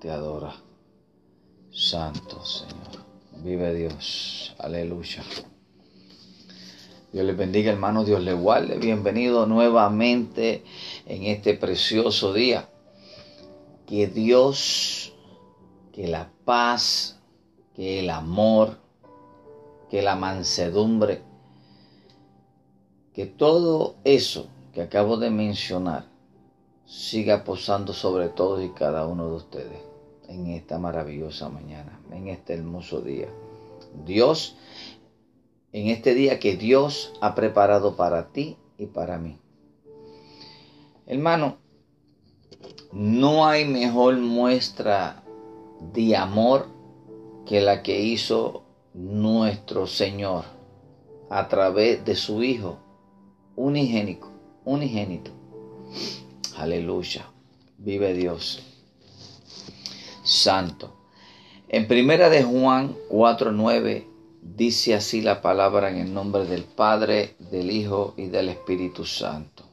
te adora. Santo Señor. Vive Dios. Aleluya. Dios le bendiga, hermano. Dios le guarde. Bienvenido nuevamente en este precioso día. Que Dios, que la paz, que el amor, que la mansedumbre, que todo eso que acabo de mencionar siga posando sobre todos y cada uno de ustedes en esta maravillosa mañana, en este hermoso día. Dios, en este día que Dios ha preparado para ti y para mí. Hermano, no hay mejor muestra de amor que la que hizo nuestro Señor a través de su Hijo unigénico, unigénito. Aleluya. Vive Dios. Santo. En primera de Juan 4:9 dice así la palabra en el nombre del Padre, del Hijo y del Espíritu Santo.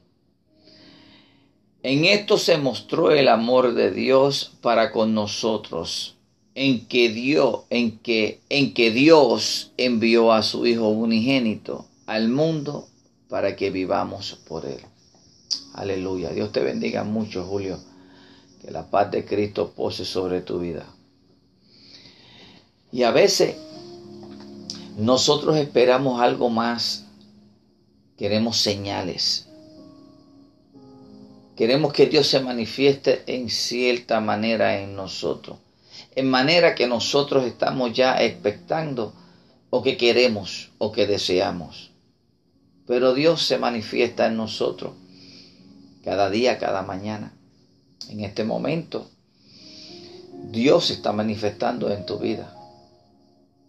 En esto se mostró el amor de Dios para con nosotros, en que Dios, en que, en que Dios envió a su Hijo unigénito al mundo para que vivamos por él. Aleluya. Dios te bendiga mucho, Julio. Que la paz de Cristo pose sobre tu vida. Y a veces nosotros esperamos algo más. Queremos señales. Queremos que Dios se manifieste en cierta manera en nosotros. En manera que nosotros estamos ya expectando o que queremos o que deseamos. Pero Dios se manifiesta en nosotros cada día, cada mañana. En este momento, Dios se está manifestando en tu vida.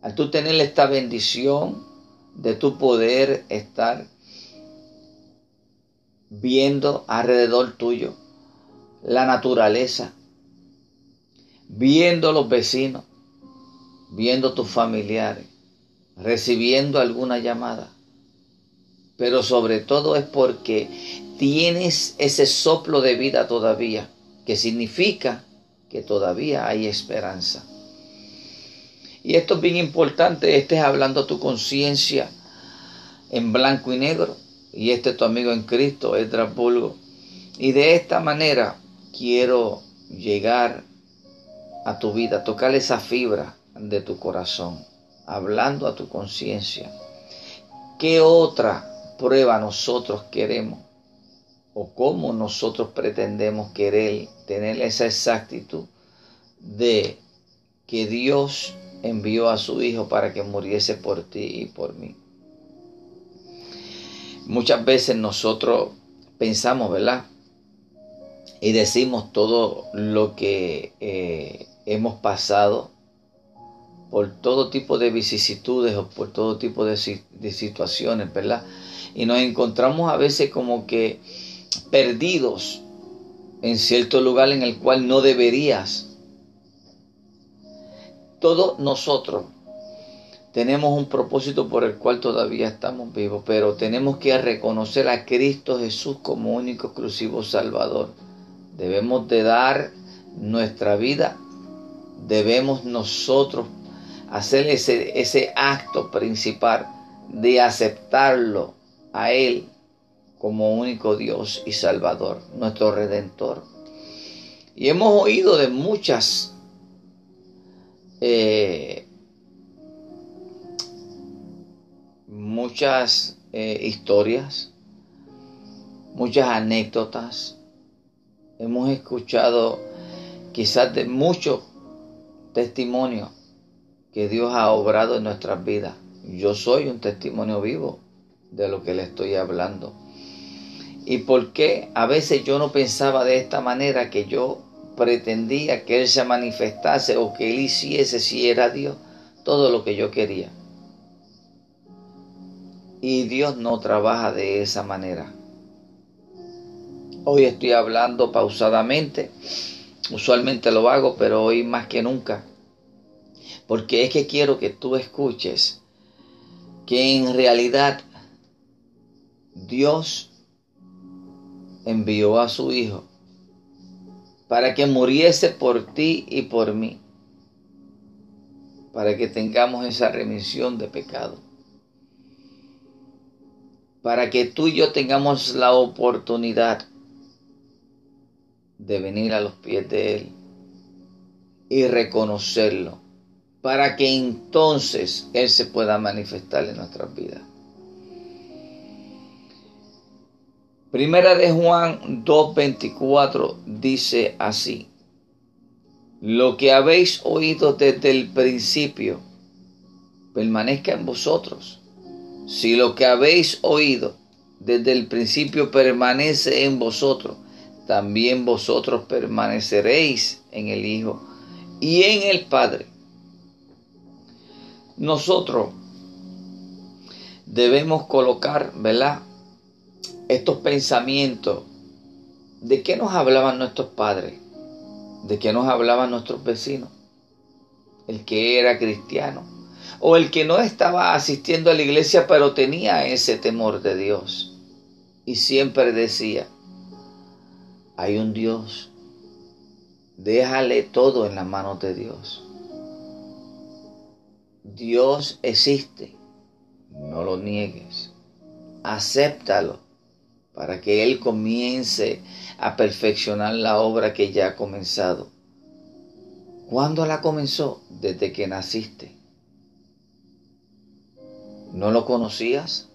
Al tú tener esta bendición de tu poder estar viendo alrededor tuyo la naturaleza, viendo los vecinos, viendo tus familiares, recibiendo alguna llamada. Pero sobre todo es porque tienes ese soplo de vida todavía, que significa que todavía hay esperanza. Y esto es bien importante, estés hablando tu conciencia en blanco y negro, y este es tu amigo en Cristo, Edras Bulgo. Y de esta manera quiero llegar a tu vida, tocar esa fibra de tu corazón, hablando a tu conciencia. ¿Qué otra prueba nosotros queremos? O cómo nosotros pretendemos querer tener esa exactitud de que Dios envió a su Hijo para que muriese por ti y por mí. Muchas veces nosotros pensamos, ¿verdad? Y decimos todo lo que eh, hemos pasado por todo tipo de vicisitudes o por todo tipo de, de situaciones, ¿verdad? Y nos encontramos a veces como que perdidos en cierto lugar en el cual no deberías. Todos nosotros tenemos un propósito por el cual todavía estamos vivos, pero tenemos que reconocer a Cristo Jesús como único exclusivo Salvador. Debemos de dar nuestra vida, debemos nosotros hacer ese, ese acto principal de aceptarlo a Él como único Dios y Salvador, nuestro Redentor. Y hemos oído de muchas eh, muchas eh, historias, muchas anécdotas. Hemos escuchado quizás de muchos testimonios que Dios ha obrado en nuestras vidas. Yo soy un testimonio vivo de lo que le estoy hablando y por qué a veces yo no pensaba de esta manera que yo pretendía que Él se manifestase o que Él hiciese si era Dios todo lo que yo quería. Y Dios no trabaja de esa manera. Hoy estoy hablando pausadamente, usualmente lo hago, pero hoy más que nunca. Porque es que quiero que tú escuches que en realidad Dios envió a su Hijo para que muriese por ti y por mí, para que tengamos esa remisión de pecado, para que tú y yo tengamos la oportunidad de venir a los pies de Él y reconocerlo, para que entonces Él se pueda manifestar en nuestras vidas. Primera de Juan 2.24 dice así, lo que habéis oído desde el principio permanezca en vosotros. Si lo que habéis oído desde el principio permanece en vosotros, también vosotros permaneceréis en el Hijo y en el Padre. Nosotros debemos colocar, ¿verdad? Estos pensamientos. ¿De qué nos hablaban nuestros padres? ¿De qué nos hablaban nuestros vecinos? El que era cristiano. O el que no estaba asistiendo a la iglesia pero tenía ese temor de Dios. Y siempre decía, hay un Dios. Déjale todo en las manos de Dios. Dios existe. No lo niegues. Acéptalo para que Él comience a perfeccionar la obra que ya ha comenzado. ¿Cuándo la comenzó? Desde que naciste. ¿No lo conocías?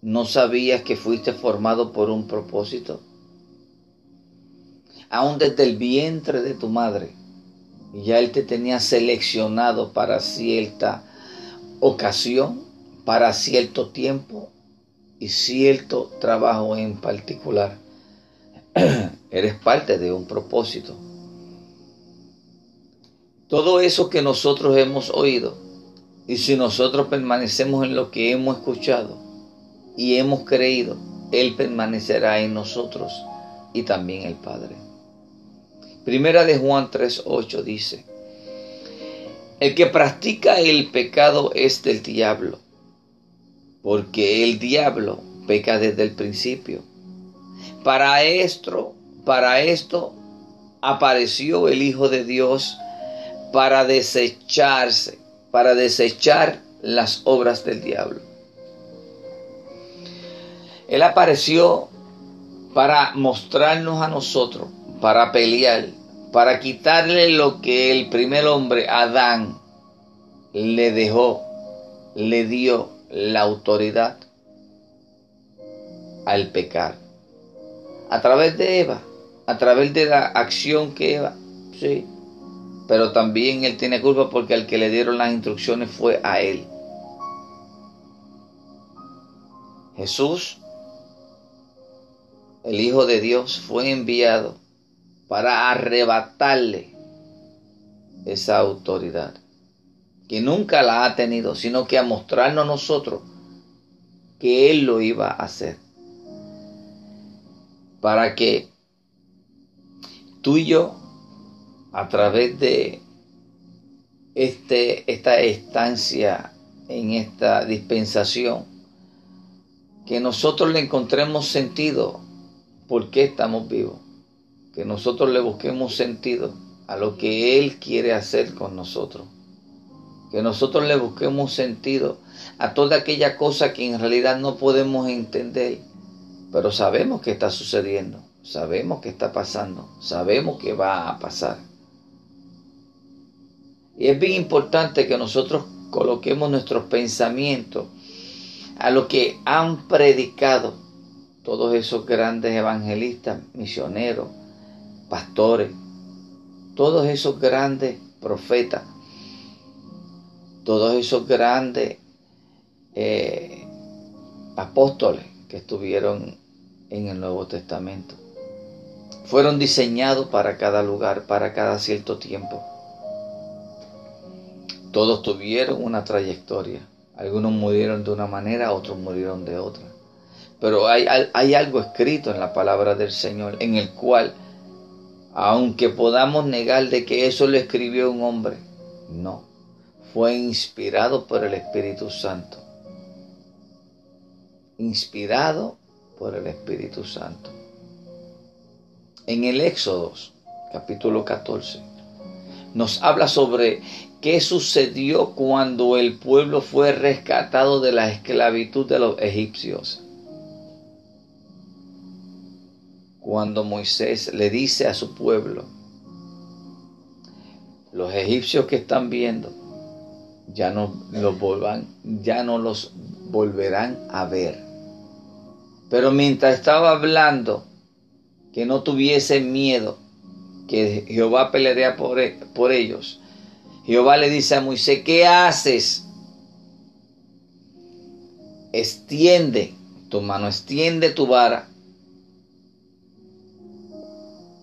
¿No sabías que fuiste formado por un propósito? aún desde el vientre de tu madre. Ya Él te tenía seleccionado para cierta ocasión, para cierto tiempo y cierto trabajo en particular. Eres parte de un propósito. Todo eso que nosotros hemos oído, y si nosotros permanecemos en lo que hemos escuchado y hemos creído, Él permanecerá en nosotros y también el Padre. Primera de Juan 3.8 dice, el que practica el pecado es del diablo, porque el diablo peca desde el principio. Para esto, para esto apareció el Hijo de Dios para desecharse, para desechar las obras del diablo. Él apareció para mostrarnos a nosotros, para pelear, para quitarle lo que el primer hombre, Adán, le dejó, le dio la autoridad al pecar. A través de Eva, a través de la acción que Eva, sí. Pero también él tiene culpa porque al que le dieron las instrucciones fue a él. Jesús, el Hijo de Dios, fue enviado para arrebatarle esa autoridad, que nunca la ha tenido, sino que a mostrarnos nosotros que Él lo iba a hacer. Para que tú y yo, a través de este, esta estancia en esta dispensación, que nosotros le encontremos sentido por qué estamos vivos que nosotros le busquemos sentido a lo que Él quiere hacer con nosotros. Que nosotros le busquemos sentido a toda aquella cosa que en realidad no podemos entender, pero sabemos que está sucediendo, sabemos que está pasando, sabemos que va a pasar. Y es bien importante que nosotros coloquemos nuestros pensamientos a lo que han predicado todos esos grandes evangelistas, misioneros, pastores, todos esos grandes profetas, todos esos grandes eh, apóstoles que estuvieron en el Nuevo Testamento. Fueron diseñados para cada lugar, para cada cierto tiempo. Todos tuvieron una trayectoria. Algunos murieron de una manera, otros murieron de otra. Pero hay, hay algo escrito en la palabra del Señor en el cual aunque podamos negar de que eso lo escribió un hombre. No, fue inspirado por el Espíritu Santo. Inspirado por el Espíritu Santo. En el Éxodo, capítulo 14, nos habla sobre qué sucedió cuando el pueblo fue rescatado de la esclavitud de los egipcios. Cuando Moisés le dice a su pueblo, los egipcios que están viendo, ya no los volvan, ya no los volverán a ver. Pero mientras estaba hablando, que no tuviesen miedo, que Jehová pelearía por, e, por ellos. Jehová le dice a Moisés, ¿qué haces? Extiende tu mano, extiende tu vara.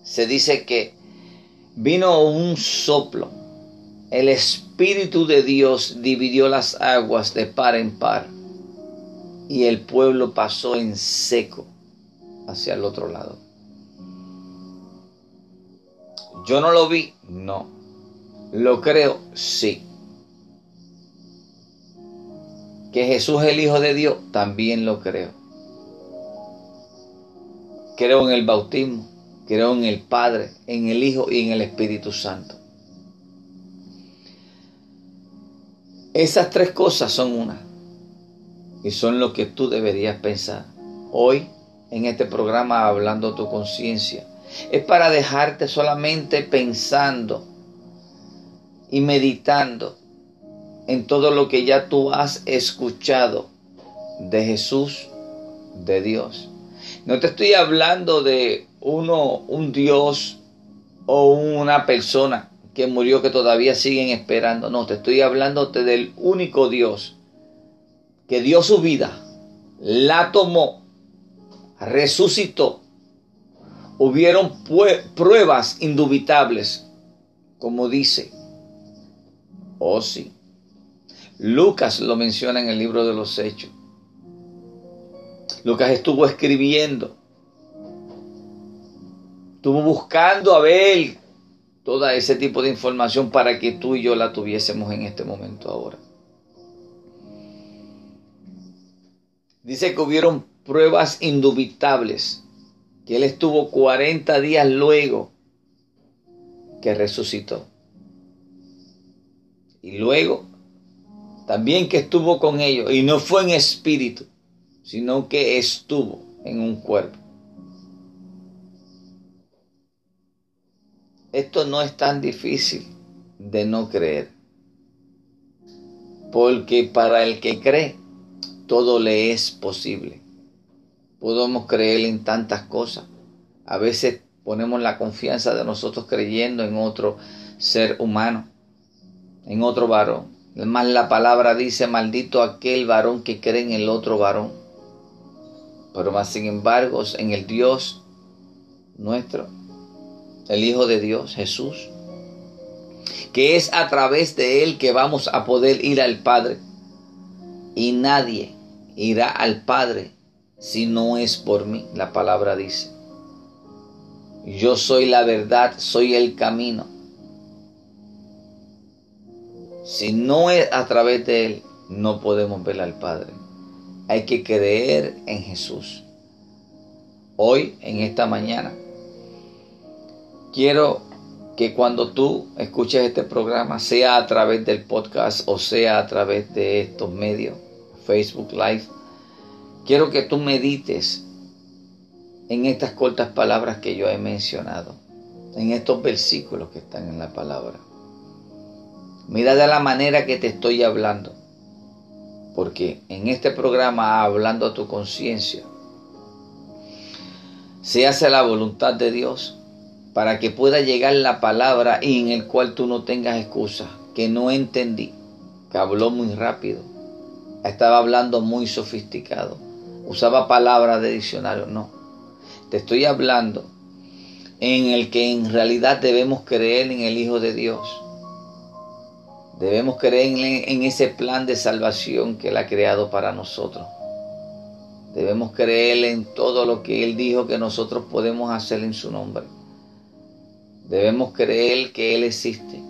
Se dice que vino un soplo. El Espíritu de Dios dividió las aguas de par en par y el pueblo pasó en seco hacia el otro lado. Yo no lo vi, no. Lo creo, sí. Que Jesús es el Hijo de Dios, también lo creo. Creo en el bautismo, creo en el Padre, en el Hijo y en el Espíritu Santo. Esas tres cosas son una. Y son lo que tú deberías pensar. Hoy, en este programa, hablando tu conciencia, es para dejarte solamente pensando y meditando en todo lo que ya tú has escuchado de Jesús, de Dios. No te estoy hablando de uno, un Dios o una persona que murió que todavía siguen esperando. No, te estoy hablando del único Dios que dio su vida, la tomó, resucitó hubieron pruebas indubitables, como dice. Oh sí. Lucas lo menciona en el libro de los Hechos. Lucas estuvo escribiendo, estuvo buscando a ver todo ese tipo de información para que tú y yo la tuviésemos en este momento ahora. Dice que hubieron pruebas indubitables que Él estuvo 40 días luego que resucitó. Y luego también que estuvo con ellos, y no fue en espíritu, sino que estuvo en un cuerpo. Esto no es tan difícil de no creer, porque para el que cree, todo le es posible podemos creer en tantas cosas. A veces ponemos la confianza de nosotros creyendo en otro ser humano, en otro varón. Además la palabra dice, maldito aquel varón que cree en el otro varón. Pero más sin embargo, en el Dios nuestro, el Hijo de Dios, Jesús, que es a través de Él que vamos a poder ir al Padre. Y nadie irá al Padre si no es por mí, la palabra dice. Yo soy la verdad, soy el camino. Si no es a través de Él, no podemos ver al Padre. Hay que creer en Jesús. Hoy, en esta mañana, quiero que cuando tú escuches este programa, sea a través del podcast o sea a través de estos medios, Facebook Live, Quiero que tú medites en estas cortas palabras que yo he mencionado, en estos versículos que están en la palabra. Mira de la manera que te estoy hablando, porque en este programa, hablando a tu conciencia, se hace la voluntad de Dios para que pueda llegar la palabra y en el cual tú no tengas excusa, que no entendí, que habló muy rápido, estaba hablando muy sofisticado usaba palabras de diccionario, no. Te estoy hablando en el que en realidad debemos creer en el Hijo de Dios. Debemos creer en, ese plan de salvación que Él ha creado para nosotros. Debemos creer en todo lo que Él dijo que nosotros podemos hacer en su nombre. Debemos creer que Él existe.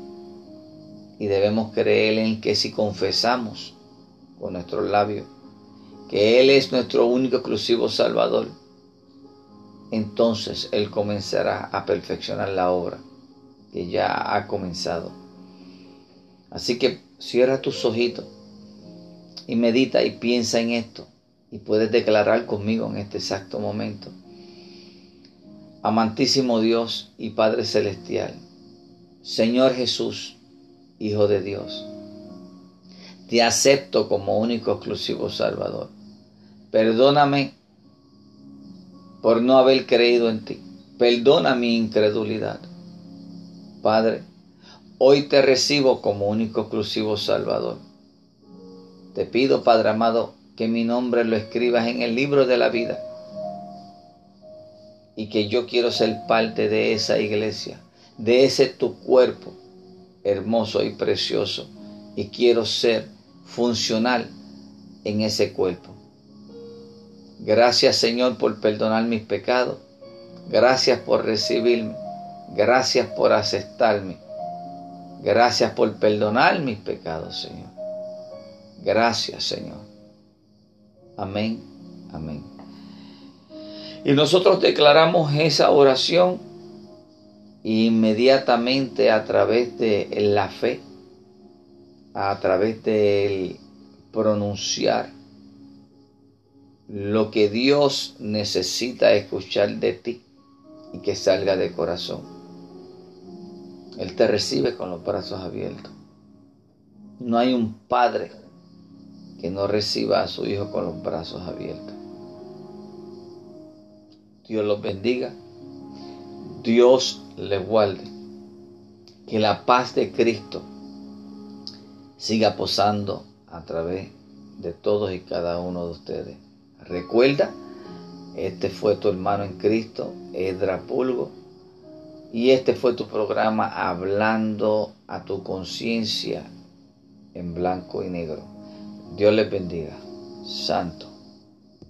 Y debemos creer en que si confesamos con nuestros labios que Él es nuestro único exclusivo Salvador, entonces Él comenzará a perfeccionar la obra que ya ha comenzado. Así que cierra tus ojitos y medita y piensa en esto y puedes declarar conmigo en este exacto momento. Amantísimo Dios y Padre Celestial, Señor Jesús, Hijo de Dios, te acepto como único exclusivo Salvador. Perdóname por no haber creído en ti. Perdona mi incredulidad. Padre, hoy te recibo como único exclusivo Salvador. Te pido, Padre amado, que mi nombre lo escribas en el libro de la vida y que yo quiero ser parte de esa iglesia, de ese tu cuerpo hermoso y precioso y quiero ser funcional en ese cuerpo. Gracias Señor por perdonar mis pecados. Gracias por recibirme. Gracias por aceptarme. Gracias por perdonar mis pecados, Señor. Gracias, Señor. Amén. Amén. Y nosotros declaramos esa oración inmediatamente a través de la fe, a través del pronunciar lo que Dios necesita escuchar de ti y que salga de corazón. Él te recibe con los brazos abiertos. No hay un padre que no reciba a su hijo con los brazos abiertos. Dios los bendiga. Dios les guarde. Que la paz de Cristo siga posando a través de todos y cada uno de ustedes. Recuerda, este fue tu hermano en Cristo, Edra Pulgo, y este fue tu programa hablando a tu conciencia en blanco y negro. Dios les bendiga. Santo.